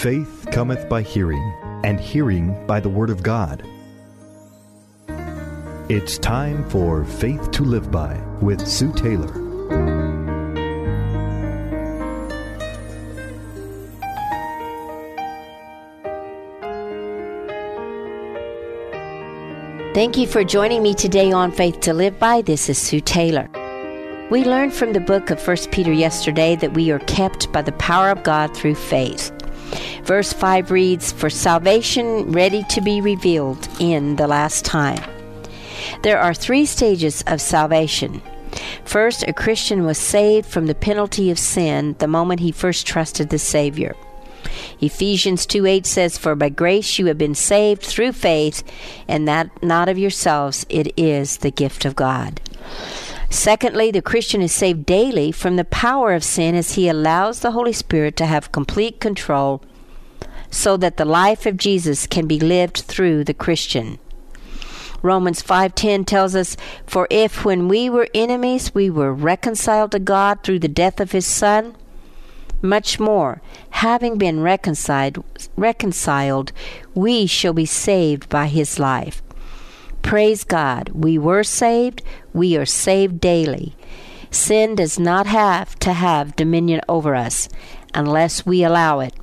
Faith cometh by hearing, and hearing by the Word of God. It's time for Faith to Live By with Sue Taylor. Thank you for joining me today on Faith to Live By. This is Sue Taylor. We learned from the book of 1 Peter yesterday that we are kept by the power of God through faith. Verse 5 reads, For salvation ready to be revealed in the last time. There are three stages of salvation. First, a Christian was saved from the penalty of sin the moment he first trusted the Savior. Ephesians 2 8 says, For by grace you have been saved through faith, and that not of yourselves, it is the gift of God. Secondly, the Christian is saved daily from the power of sin as he allows the Holy Spirit to have complete control so that the life of Jesus can be lived through the Christian. Romans 5:10 tells us, "For if when we were enemies we were reconciled to God through the death of his son, much more, having been reconciled, reconciled, we shall be saved by his life." Praise God, we were saved, we are saved daily. Sin does not have to have dominion over us unless we allow it.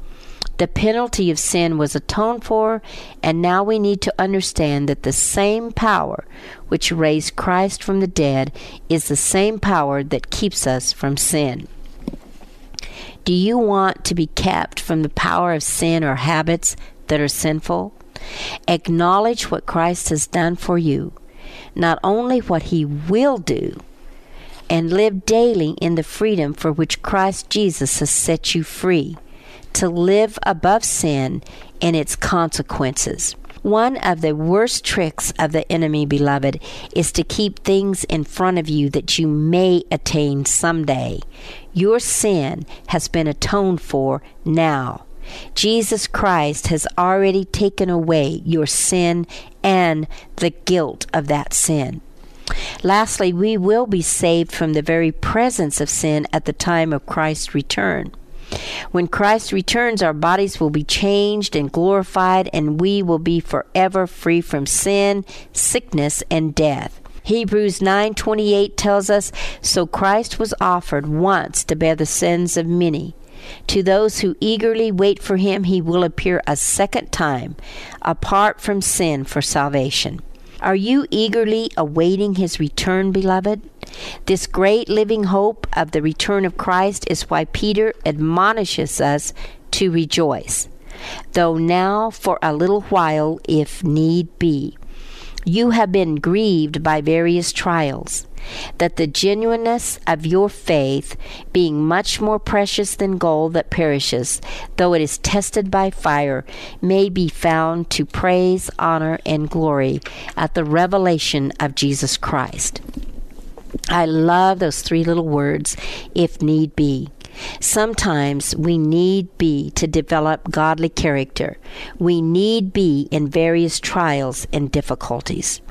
The penalty of sin was atoned for, and now we need to understand that the same power which raised Christ from the dead is the same power that keeps us from sin. Do you want to be kept from the power of sin or habits that are sinful? Acknowledge what Christ has done for you, not only what he will do, and live daily in the freedom for which Christ Jesus has set you free to live above sin and its consequences. One of the worst tricks of the enemy, beloved, is to keep things in front of you that you may attain someday. Your sin has been atoned for now. Jesus Christ has already taken away your sin and the guilt of that sin. Lastly, we will be saved from the very presence of sin at the time of Christ's return. When Christ returns, our bodies will be changed and glorified, and we will be forever free from sin, sickness, and death. Hebrews 9:28 tells us, "So Christ was offered once to bear the sins of many. To those who eagerly wait for him, he will appear a second time, apart from sin for salvation." Are you eagerly awaiting his return, beloved? This great living hope of the return of Christ is why Peter admonishes us to rejoice, though now for a little while, if need be. You have been grieved by various trials that the genuineness of your faith, being much more precious than gold that perishes, though it is tested by fire, may be found to praise, honor, and glory at the revelation of Jesus Christ. I love those three little words, if need be. Sometimes we need be to develop godly character. We need be in various trials and difficulties.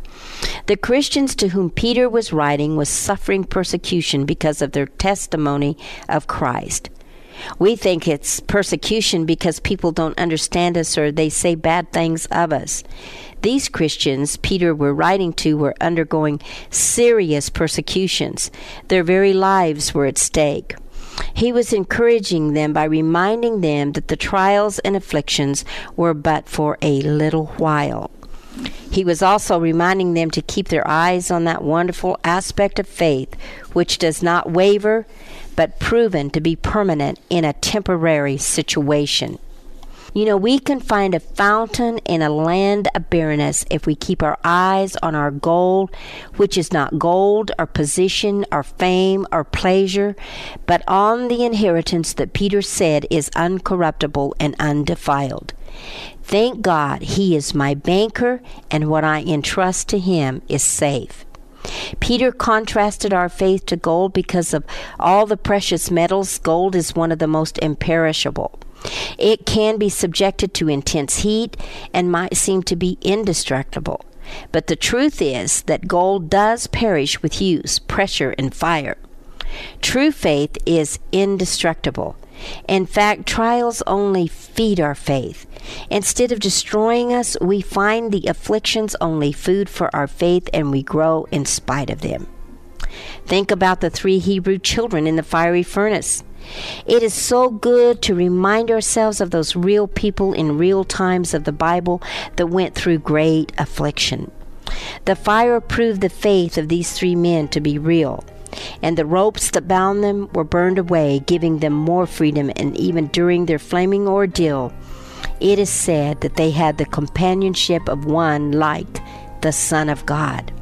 The Christians to whom Peter was writing was suffering persecution because of their testimony of Christ. We think it's persecution because people don't understand us or they say bad things of us. These Christians Peter were writing to were undergoing serious persecutions. Their very lives were at stake. He was encouraging them by reminding them that the trials and afflictions were but for a little while. He was also reminding them to keep their eyes on that wonderful aspect of faith which does not waver, but proven to be permanent in a temporary situation. You know, we can find a fountain in a land of barrenness if we keep our eyes on our goal, which is not gold or position or fame or pleasure, but on the inheritance that Peter said is uncorruptible and undefiled. Thank God he is my banker, and what I entrust to him is safe. Peter contrasted our faith to gold because of all the precious metals. Gold is one of the most imperishable. It can be subjected to intense heat and might seem to be indestructible. But the truth is that gold does perish with use, pressure, and fire. True faith is indestructible. In fact, trials only feed our faith. Instead of destroying us, we find the afflictions only food for our faith and we grow in spite of them. Think about the three Hebrew children in the fiery furnace. It is so good to remind ourselves of those real people in real times of the Bible that went through great affliction. The fire proved the faith of these three men to be real, and the ropes that bound them were burned away, giving them more freedom, and even during their flaming ordeal, it is said that they had the companionship of one like the Son of God.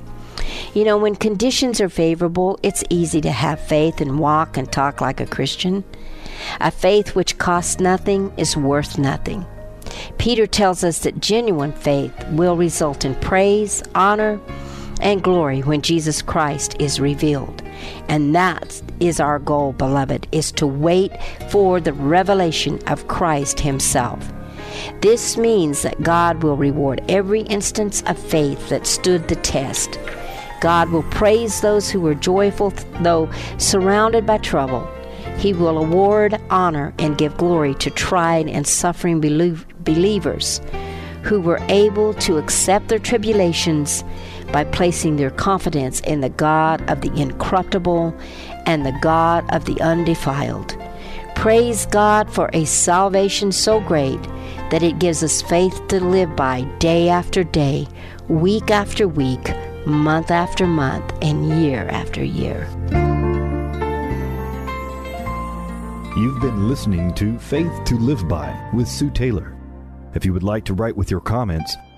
You know, when conditions are favorable, it's easy to have faith and walk and talk like a Christian. A faith which costs nothing is worth nothing. Peter tells us that genuine faith will result in praise, honor, and glory when Jesus Christ is revealed. And that is our goal, beloved, is to wait for the revelation of Christ himself. This means that God will reward every instance of faith that stood the test. God will praise those who were joyful, though surrounded by trouble. He will award honor and give glory to tried and suffering believers who were able to accept their tribulations by placing their confidence in the God of the incorruptible and the God of the undefiled. Praise God for a salvation so great that it gives us faith to live by day after day, week after week month after month, and year after year. You've been listening to Faith to Live By with Sue Taylor. If you would like to write with your comments